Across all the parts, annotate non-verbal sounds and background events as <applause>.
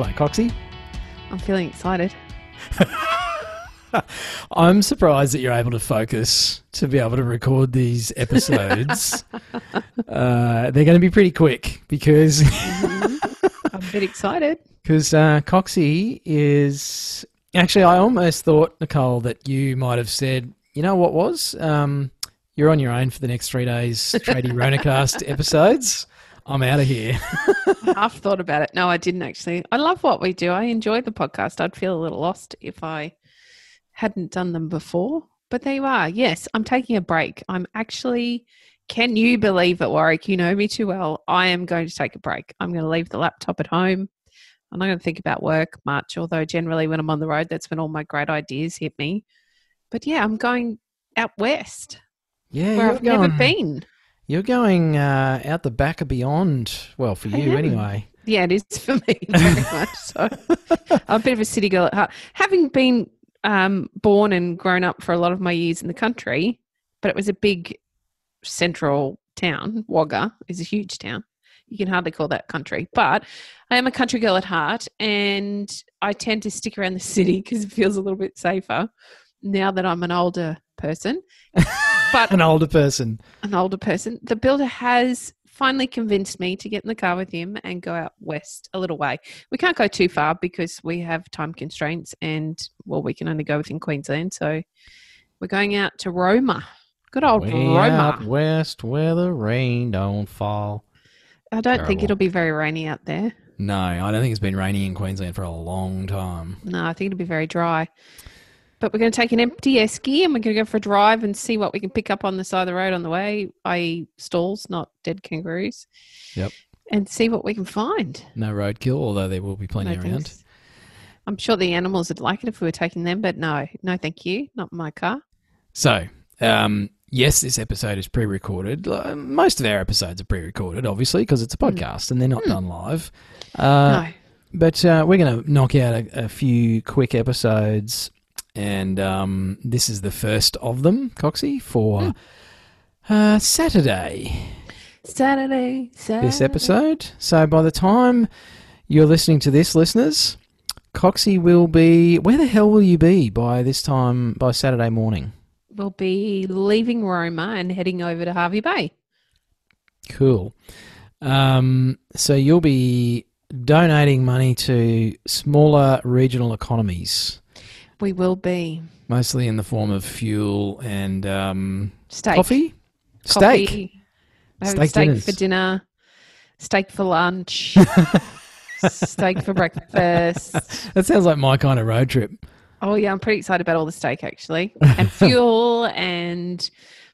Hello, Coxie. I'm feeling excited. <laughs> I'm surprised that you're able to focus to be able to record these episodes. <laughs> uh, they're going to be pretty quick because I'm a bit excited. <laughs> because uh, Coxie is actually. I almost thought Nicole that you might have said, you know what was um, you're on your own for the next three days. Tradie Ronacast episodes. I'm out of here. <laughs> Half thought about it. No, I didn't actually. I love what we do. I enjoy the podcast. I'd feel a little lost if I hadn't done them before. But there you are. Yes, I'm taking a break. I'm actually, can you believe it, Warwick? You know me too well. I am going to take a break. I'm going to leave the laptop at home. I'm not going to think about work much, although generally when I'm on the road, that's when all my great ideas hit me. But yeah, I'm going out west Yeah, where I've never been. You're going uh, out the back of beyond. Well, for I you am. anyway. Yeah, it is <laughs> for me very much. So <laughs> I'm a bit of a city girl at heart. Having been um, born and grown up for a lot of my years in the country, but it was a big central town. Wagga is a huge town. You can hardly call that country, but I am a country girl at heart, and I tend to stick around the city because it feels a little bit safer now that I'm an older person. But An older person. an older person. The builder has finally convinced me to get in the car with him and go out west a little way. We can't go too far because we have time constraints and, well, we can only go within Queensland. So we're going out to Roma. Good old Way Roma. out west where the rain don't fall. I don't think it'll be very rainy out there. No, I don't think it's been raining in Queensland for a long time. No, I think it'll be very dry. But we're going to take an empty esky and we're going to go for a drive and see what we can pick up on the side of the road on the way, i.e., stalls, not dead kangaroos. Yep. And see what we can find. No roadkill, although there will be plenty No around. I'm sure the animals would like it if we were taking them, but no, no, thank you, not my car. So, um, yes, this episode is pre-recorded. Uh, Most of our episodes are pre-recorded, obviously, because it's a podcast and they're not done live. Uh, no, But uh, we're going to knock out a, a few quick episodes, and um, this is the first of them, Coxie, for uh, Saturday. Saturday, Saturday. this episode. So by the time you're listening to this, listeners, Coxie will be. Where the hell will you be by this time, by Saturday morning? We'll be leaving Roma and heading over to Hervey Bay. Cool. Um, so you'll be donating money to smaller regional economies, We will be mostly in the form of fuel and um, steak, coffee, steak. Coffee. Steak steak dinners. for dinner, steak for lunch, <laughs> steak for breakfast. That sounds like my kind of road trip. Oh yeah, I'm pretty excited about all the steak actually, and <laughs> fuel, and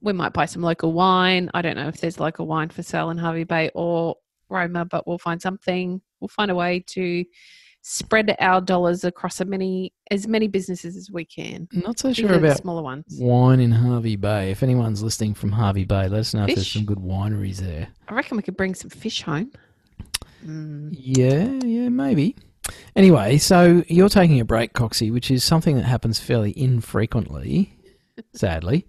we might buy some local wine. I don't know if there's local wine for sale in Hervey Bay or Roma, but we'll find something. We'll find a way to spread our dollars across as many as many businesses as we can. Not so sure about smaller ones. wine in Hervey Bay. If anyone's listening from Hervey Bay, let us know if there's some good wineries there. I reckon we could bring some fish home. Mm. Yeah, yeah, maybe. Anyway, so you're taking a break, Coxie, which is something that happens fairly infrequently, <laughs> sadly.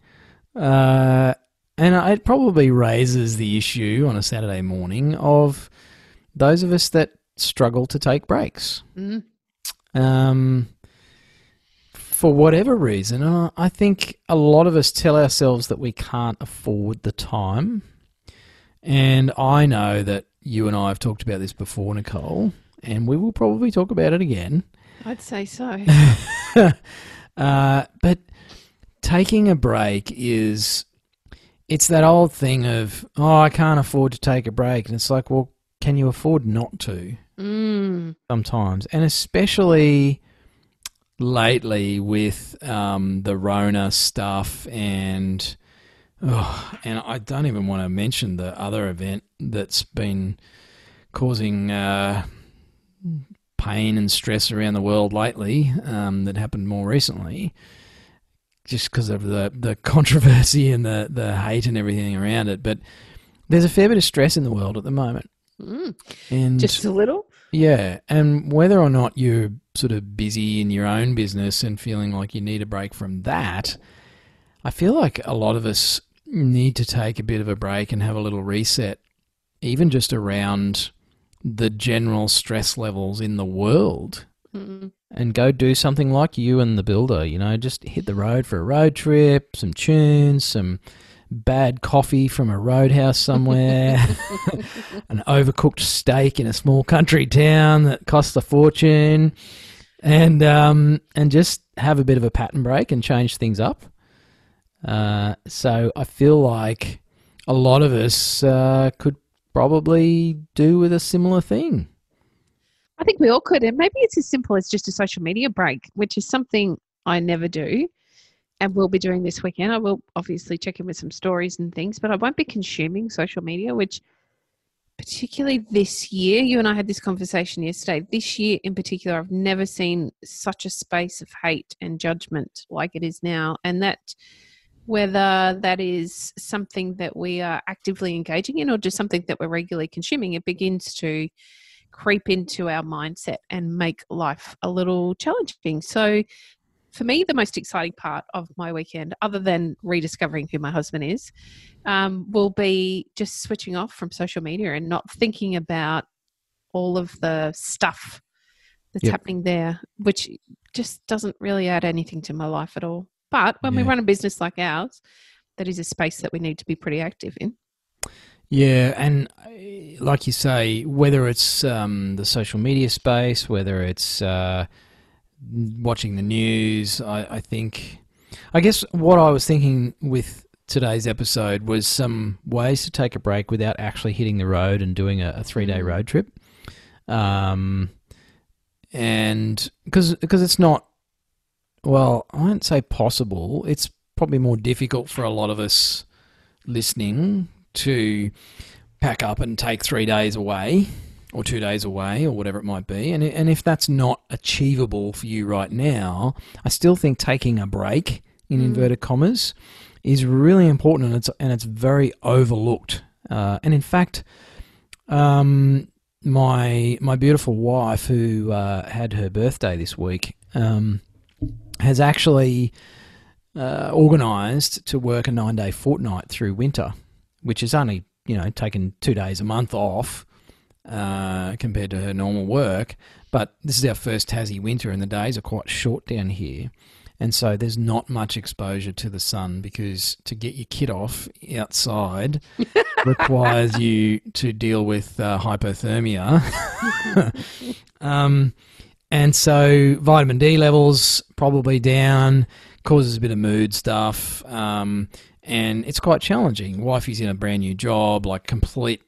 Uh, and it probably raises the issue on a Saturday morning of those of us that struggle to take breaks. Mm. Um, for whatever reason, uh, I think a lot of us tell ourselves that we can't afford the time. And I know that you and I have talked about this before, Nicole, and we will probably talk about it again. I'd say so. <laughs> uh, but taking a break is it's that old thing of oh i can't afford to take a break and it's like well can you afford not to Mm. sometimes and especially lately with um, the rona stuff and oh, and i don't even want to mention the other event that's been causing uh, pain and stress around the world lately um, that happened more recently, just because of the, the <laughs> controversy and the, the hate and everything around it. But there's a fair bit of stress in the world at the moment. Mm. And Just a little. yeah, and whether or not you're sort of busy in your own business and feeling like you need a break from that, I feel like a lot of us need to take a bit of a break and have a little reset, even just around the general stress levels in the world. Mm. And go do something like you and the builder, you know, just hit the road for a road trip, some tunes, some bad coffee from a roadhouse somewhere, <laughs> an overcooked steak in a small country town that costs a fortune, and um, and just have a bit of a pattern break and change things up. Uh, so I feel like a lot of us uh, could probably do with a similar thing. I think we all could. And maybe it's as simple as just a social media break, which is something I never do and will be doing this weekend. I will obviously check in with some stories and things, but I won't be consuming social media, which particularly this year, you and I had this conversation yesterday. This year in particular, I've never seen such a space of hate and judgment like it is now. And that whether that is something that we are actively engaging in or just something that we're regularly consuming, it begins to creep into our mindset and make life a little challenging. So, for me, the most exciting part of my weekend, other than rediscovering who my husband is, um, will be just switching off from social media and not thinking about all of the stuff that's Yep. happening there, which just doesn't really add anything to my life at all. But when we run a business like ours, that is a space that we need to be pretty active in. Yeah, and like you say, whether it's um, the social media space, whether it's uh, watching the news, I, I think, I guess what I was thinking with today's episode was some ways to take a break without actually hitting the road and doing a, a three day Mm. road trip. Um, and because because it's not, well, I won't say possible. It's probably more difficult for a lot of us listening to pack up and take three days away or two days away or whatever it might be. And, and if that's not achievable for you right now, I still think taking a break, in Mm. inverted commas, is really important and it's, and it's very overlooked. Uh, and in fact, um, my my beautiful wife, who uh, had her birthday this week, um, has actually uh, organised to work a nine day fortnight through winter, which is only you know taken two days a month off uh, compared to her normal work. But this is our first Tassie winter, and the days are quite short down here. And so there's not much exposure to the sun because to get your kid off outside <laughs> requires you to deal with uh, hypothermia. <laughs> um, and so vitamin D levels probably down, causes a bit of mood stuff, um, and it's quite challenging. Wifey's in a brand new job, like complete,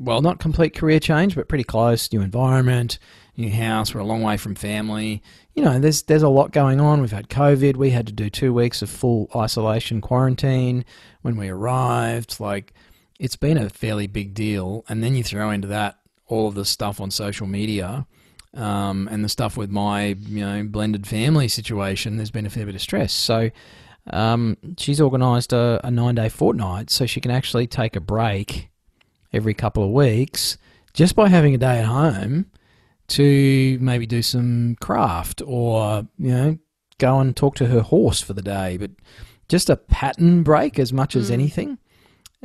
well, not complete career change, but pretty close. New environment, new house. We're a long way from family. You know, there's there's a lot going on. We've had COVID. We had to do two weeks of full isolation quarantine when we arrived. Like, it's been a fairly big deal. And then you throw into that all of the stuff on social media um, and the stuff with my you know blended family situation. There's been a fair bit of stress. So um, she's organised a, a nine day fortnight so she can actually take a break every couple of weeks just by having a day at home to maybe do some craft or you know go and talk to her horse for the day but just a pattern break as much as Mm. anything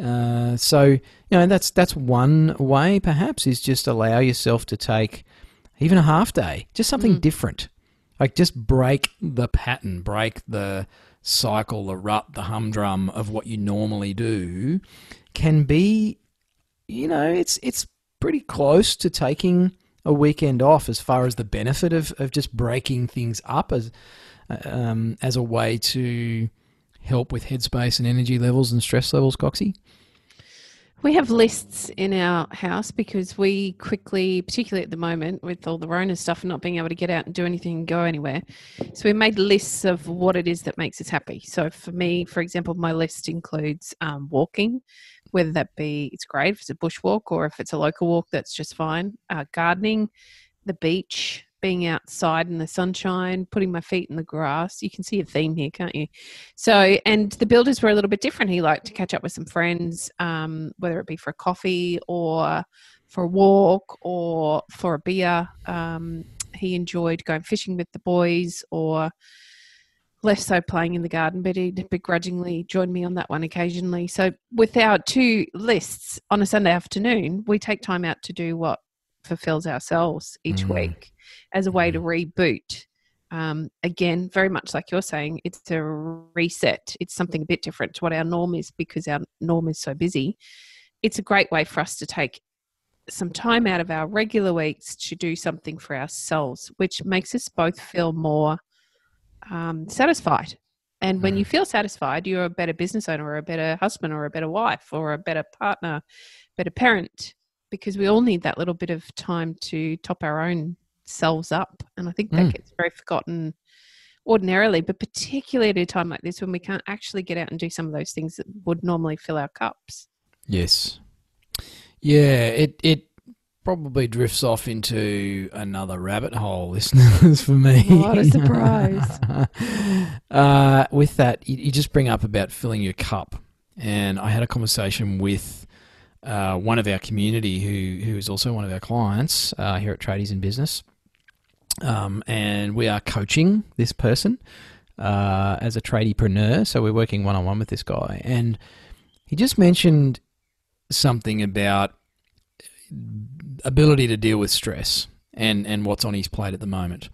uh, so you know that's that's one way perhaps is just allow yourself to take even a half day just something Mm. different like just break the pattern break the cycle the rut the humdrum of what you normally do can be you know it's it's pretty close to taking a weekend off as far as the benefit of, of just breaking things up as um, as a way to help with headspace and energy levels and stress levels, Coxie? We have lists in our house because we quickly, particularly at the moment with all the Rona stuff and not being able to get out and do anything and go anywhere. So we made lists of what it is that makes us happy. So for me, for example, my list includes um, walking, whether that be, it's great if it's a bushwalk or if it's a local walk, that's just fine. Uh, gardening, the beach, being outside in the sunshine, putting my feet in the grass. You can see a theme here, can't you? So, and the builders were a little bit different. He liked to catch up with some friends, um, whether it be for a coffee or for a walk or for a beer. Um, he enjoyed going fishing with the boys or less so playing in the garden, but he'd begrudgingly join me on that one occasionally. So, with our two lists on a Sunday afternoon, we take time out to do what fulfills ourselves each Mm. week as a way to reboot. Um, again, very much like you're saying, it's a reset. It's something a bit different to what our norm is because our norm is so busy. It's a great way for us to take some time out of our regular weeks to do something for ourselves, which makes us both feel more um, satisfied. And when you feel satisfied, you're a better business owner, or a better husband, or a better wife, or a better partner, better parent, because we all need that little bit of time to top our own selves up. And I think that Mm. gets very forgotten ordinarily, but particularly at a time like this when we can't actually get out and do some of those things that would normally fill our cups. Yes. Yeah, it it probably drifts off into another rabbit hole, <laughs> listeners, for me. What a <laughs> surprise. uh, with that, you, you just bring up about filling your cup. And I had a conversation with uh, one of our community who, who is also one of our clients uh, here at Tradies in Business. Um, and we are coaching this person uh, as a tradiepreneur. So we're working one on one with this guy. And he just mentioned something about ability to deal with stress and, and what's on his plate at the moment.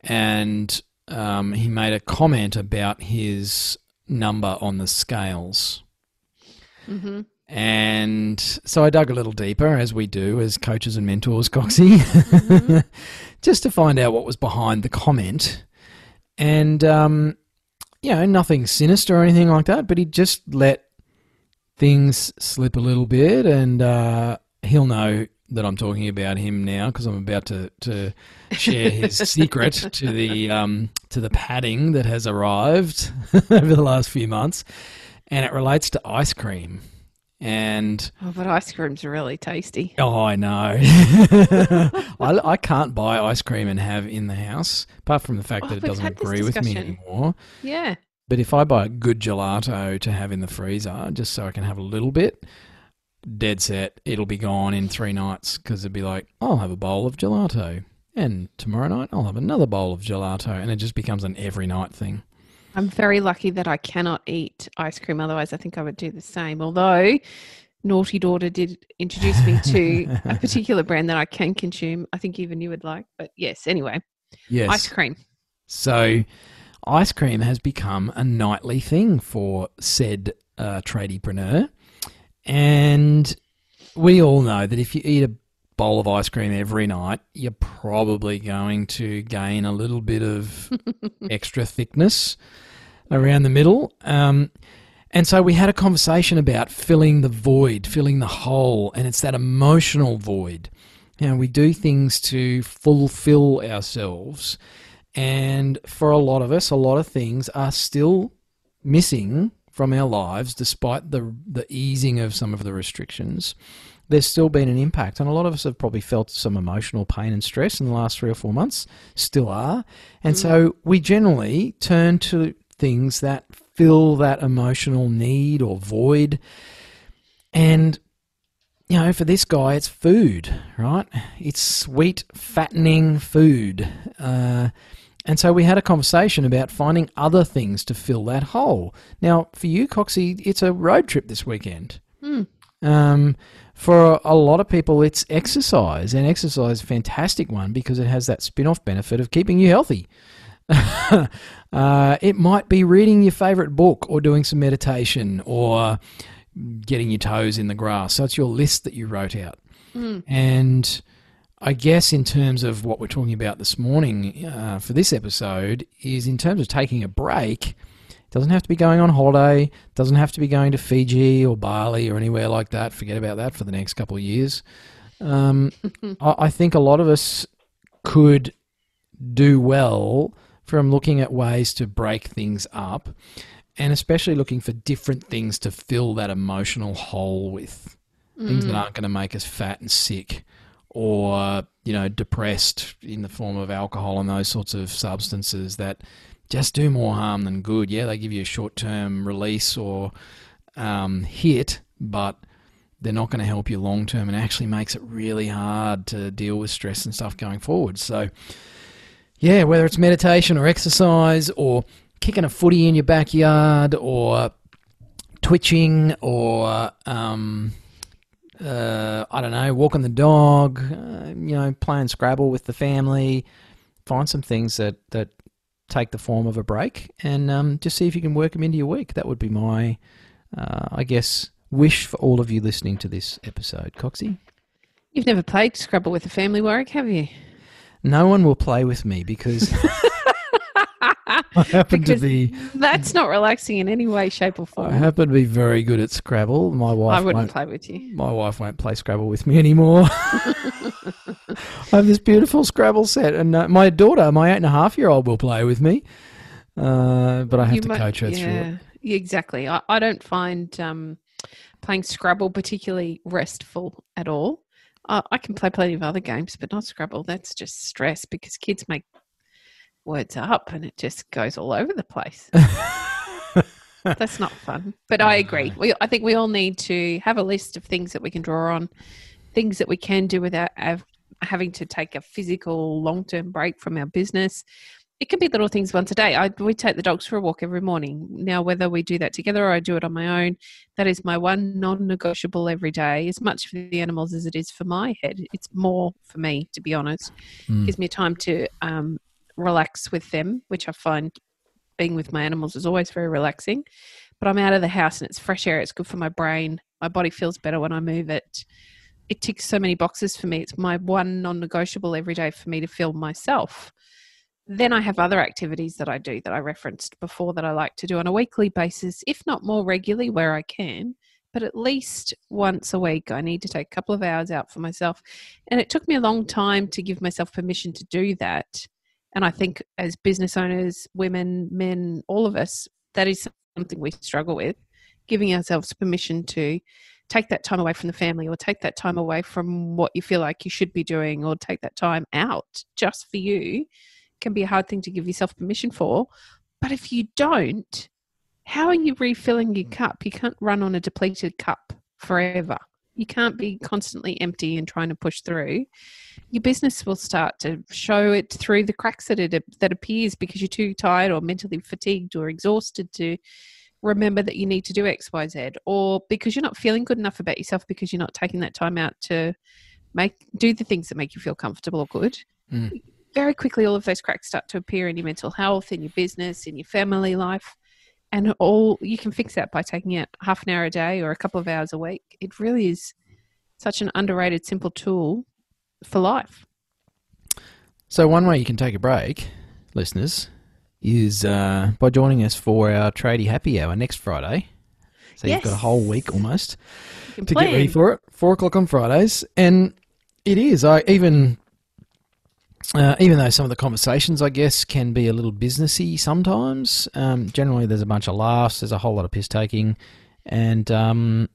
And um, he made a comment about his number on the scales. hmm And so I dug a little deeper, as we do as coaches and mentors, <laughs> Coxie, <laughs> just to find out what was behind the comment. And, um, you know, nothing sinister or anything like that, but he just let things slip a little bit. And uh, he'll know that I'm talking about him now because I'm about to, to share his <laughs> secret to the um, to the padding that has arrived <laughs> over the last few months, and it relates to ice cream. And Oh, but ice cream's really tasty. oh, I know, <laughs> I, I can't buy ice cream and have in the house, apart from the fact Oh, that it doesn't agree with me anymore. Yeah. But if I buy a good gelato to have in the freezer, just so I can have a little bit, dead set, it'll be gone in three nights because it'd be like, I'll have a bowl of gelato. And tomorrow night, I'll have another bowl of gelato. And it just becomes an every night thing. I'm very lucky that I cannot eat ice cream. Otherwise, I think I would do the same. Although, naughty daughter did introduce me to a <laughs> particular brand that I can consume. I think even you would like. But yes, anyway, Yes. ice cream. So, ice cream has become a nightly thing for said uh, tradiepreneur. And we all know that if you eat a bowl of ice cream every night, you're probably going to gain a little bit of <laughs> extra thickness around the middle. Um, and so we had a conversation about filling the void, filling the hole, and it's that emotional void. You know, we do things to fulfill ourselves. And for a lot of us, a lot of things are still missing from our lives despite the the easing of some of the restrictions. There's still been an impact, and a lot of us have probably felt some emotional pain and stress in the last three or four months, still are. And so we generally turn to things that fill that emotional need or void. And you know, for this guy, it's food, right? It's sweet, fattening food. Uh, and so we had a conversation about finding other things to fill that hole. Now, for you, Coxie, it's a road trip this weekend. Hmm. Um, for a lot of people, it's exercise, and exercise is a fantastic one because it has that spin off benefit of keeping you healthy. <laughs> uh, it might be reading your favorite book or doing some meditation or getting your toes in the grass. So it's your list that you wrote out. Mm. And I guess in terms of what we're talking about this morning uh, for this episode is in terms of taking a break. It doesn't have to be going on holiday. Doesn't have to be going to Fiji or Bali or anywhere like that. Forget about that for the next couple of years. Um, <laughs> I, I think a lot of us could do well from looking at ways to break things up, and especially looking for different things to fill that emotional hole with things that Mm. aren't going to make us fat and sick or you know depressed in the form of alcohol and those sorts of substances that just do more harm than good. Yeah, they give you a short term release or um, hit, but they're not going to help you long term and actually makes it really hard to deal with stress and stuff going forward. So, yeah, whether it's meditation or exercise or kicking a footy in your backyard or twitching or um, uh, I don't know, walking the dog, uh, you know, playing Scrabble with the family. Find some things that that take the form of a break, and um, just see if you can work them into your week. That would be my, uh, I guess, wish for all of you listening to this episode. Coxie, You've never played Scrabble with the family, Warwick, have you? no one will play with me because <laughs> I happen to be That's not relaxing in any way, shape, or form. I happen to be very good at Scrabble. My wife I wouldn't play with you. My wife won't play Scrabble with me anymore. <laughs> I have this beautiful Scrabble set, and uh, my daughter, my eight and a half year old, will play with me. Uh, but I have You to mu- coach her through it. yeah, yeah, exactly. I, I don't find um, playing Scrabble particularly restful at all. I can play plenty of other games, but not Scrabble. That's just stress because kids make words up and it just goes all over the place. <laughs> That's not fun. But I agree. We, I think we all need to have a list of things that we can draw on, things that we can do without av- having to take a physical long term break from our business. It can be little things once a day. I, we take the dogs for a walk every morning. Now, whether we do that together or I do it on my own, that is my one non negotiable every day. As much for the animals as it is for my head. It's more for me, to be honest. Mm. Gives me time to um, relax with them, which I find being with my animals is always very relaxing. But I'm out of the house and it's fresh air. It's good for my brain. My body feels better when I move it. It ticks so many boxes for me. It's my one non negotiable every day for me to feel myself. Then I have other activities that I do that I referenced before that I like to do on a weekly basis, if not more regularly where I can. But at least once a week, I need to take a couple of hours out for myself. And it took me a long time to give myself permission to do that. And I think as business owners, women, men, all of us, that is something we struggle with giving ourselves permission to take that time away from the family or take that time away from what you feel like you should be doing or take that time out just for you can be a hard thing to give yourself permission for. But if you don't, how are you refilling your cup? You can't run on a depleted cup forever. You can't be constantly empty and trying to push through. Your business will start to show it through the cracks that it that appears because you're too tired or mentally fatigued or exhausted to remember that you need to do X, Y, Z, or because you're not feeling good enough about yourself because you're not taking that time out to make do the things that make you feel comfortable or good. Mm. Very quickly, all of those cracks start to appear in your mental health, in your business, in your family life, and all you can fix that by taking out half an hour a day or a couple of hours a week. It really is such an underrated, simple tool for life. So one way you can take a break, listeners, is uh, by joining us for our tradie happy hour next Friday. So you've got a whole week almost to get ready for it. Four o'clock on Fridays, and it is. I even uh, even though some of the conversations, I guess, can be a little businessy sometimes. Um, generally, there's a bunch of laughs. There's a whole lot of piss taking, and um,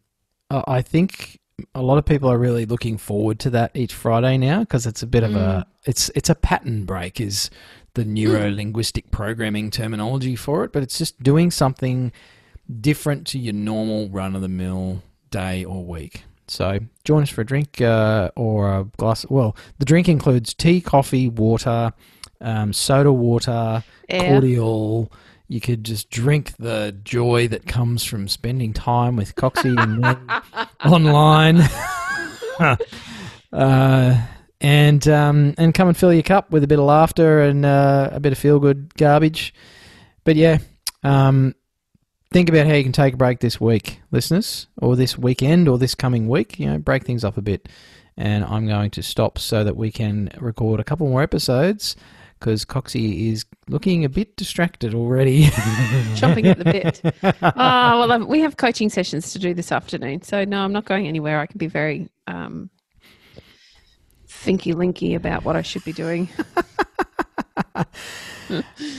I think a lot of people are really looking forward to that each Friday now because it's a bit of a it's it's a pattern break is the neuro linguistic programming terminology for it, but it's just doing something different to your normal run of the mill day or week. So join us for a drink uh, or a glass. Well, the drink includes tea, coffee, water, um, soda water, Air. cordial. You could just drink the joy that comes from spending time with Coxie and <laughs> online. <laughs> uh, and um, and come and fill your cup with a bit of laughter and uh, a bit of feel good garbage. But yeah, um, think about how you can take a break this week, listeners, or this weekend, or this coming week. You know, break things up a bit. And I'm going to stop so that we can record a couple more episodes because Coxie is looking a bit distracted already. <laughs> Chomping at the bit. Oh, <laughs> well, um, we have coaching sessions to do this afternoon. So, no, I'm not going anywhere. I can be very um, thinky linky about what I should be doing. <laughs> <laughs>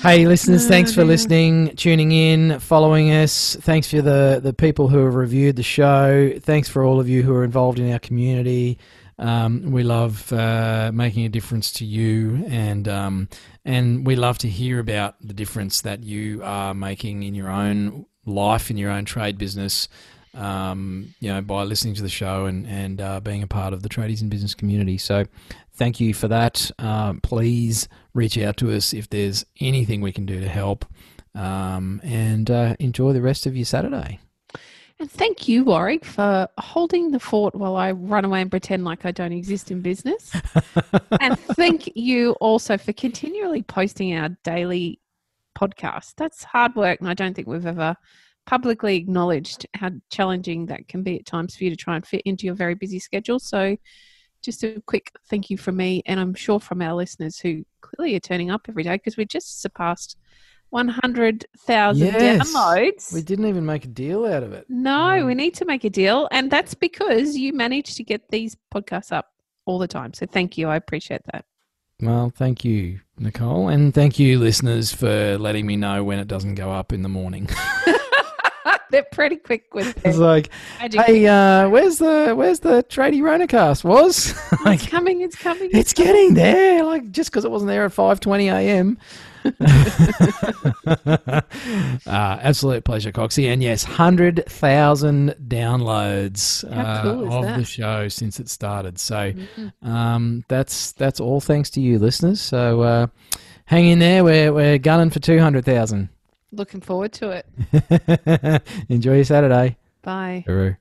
Hey, listeners, thanks for listening, tuning in, following us. Thanks for the, the people who have reviewed the show. Thanks for all of you who are involved in our community. Um, we love uh, making a difference to you, and um, and we love to hear about the difference that you are making in your own life, in your own trade business. Um, you know, by listening to the show and and uh, being a part of the tradies and business community. So, thank you for that. Uh, please reach out to us if there's anything we can do to help. Um, and uh, enjoy the rest of your Saturday. And thank you, Warwick, for holding the fort while I run away and pretend like I don't exist in business. <laughs> and thank you also for continually posting our daily podcast. That's hard work, and I don't think we've ever publicly acknowledged how challenging that can be at times for you to try and fit into your very busy schedule. So, just a quick thank you from me, and I'm sure from our listeners who clearly are turning up every day because we just surpassed 100,000 Yes. downloads. We didn't even make a deal out of it. No, Um, we need to make a deal. And that's because you manage to get these podcasts up all the time. So thank you. I appreciate that. Well, thank you, Nicole, and thank you, listeners, for letting me know when it doesn't go up in the morning. <laughs> They're pretty quick with it. it's like, magic. hey, uh, where's the where's the tradie Ronacast? Was <laughs> like, it's coming, it's coming. it's getting there. Like just because it wasn't there at five twenty a.m. <laughs> <laughs> uh, absolute pleasure, Coxie, and yes, hundred thousand downloads How uh, cool of that? the show since it started. So Mhm. um, that's that's all thanks to you, listeners. So uh, hang in there. We're we're gunning for two hundred thousand. Looking forward to it. <laughs> Enjoy your Saturday. Bye. Hooroo.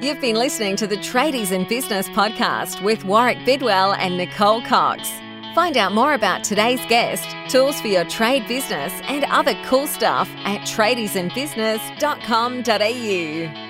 You've been listening to the Tradies in Business podcast with Warwick Bidwell and Nicole Cox. Find out more about today's guest, tools for your trade business, and other cool stuff at tradiesinbusiness.com.au.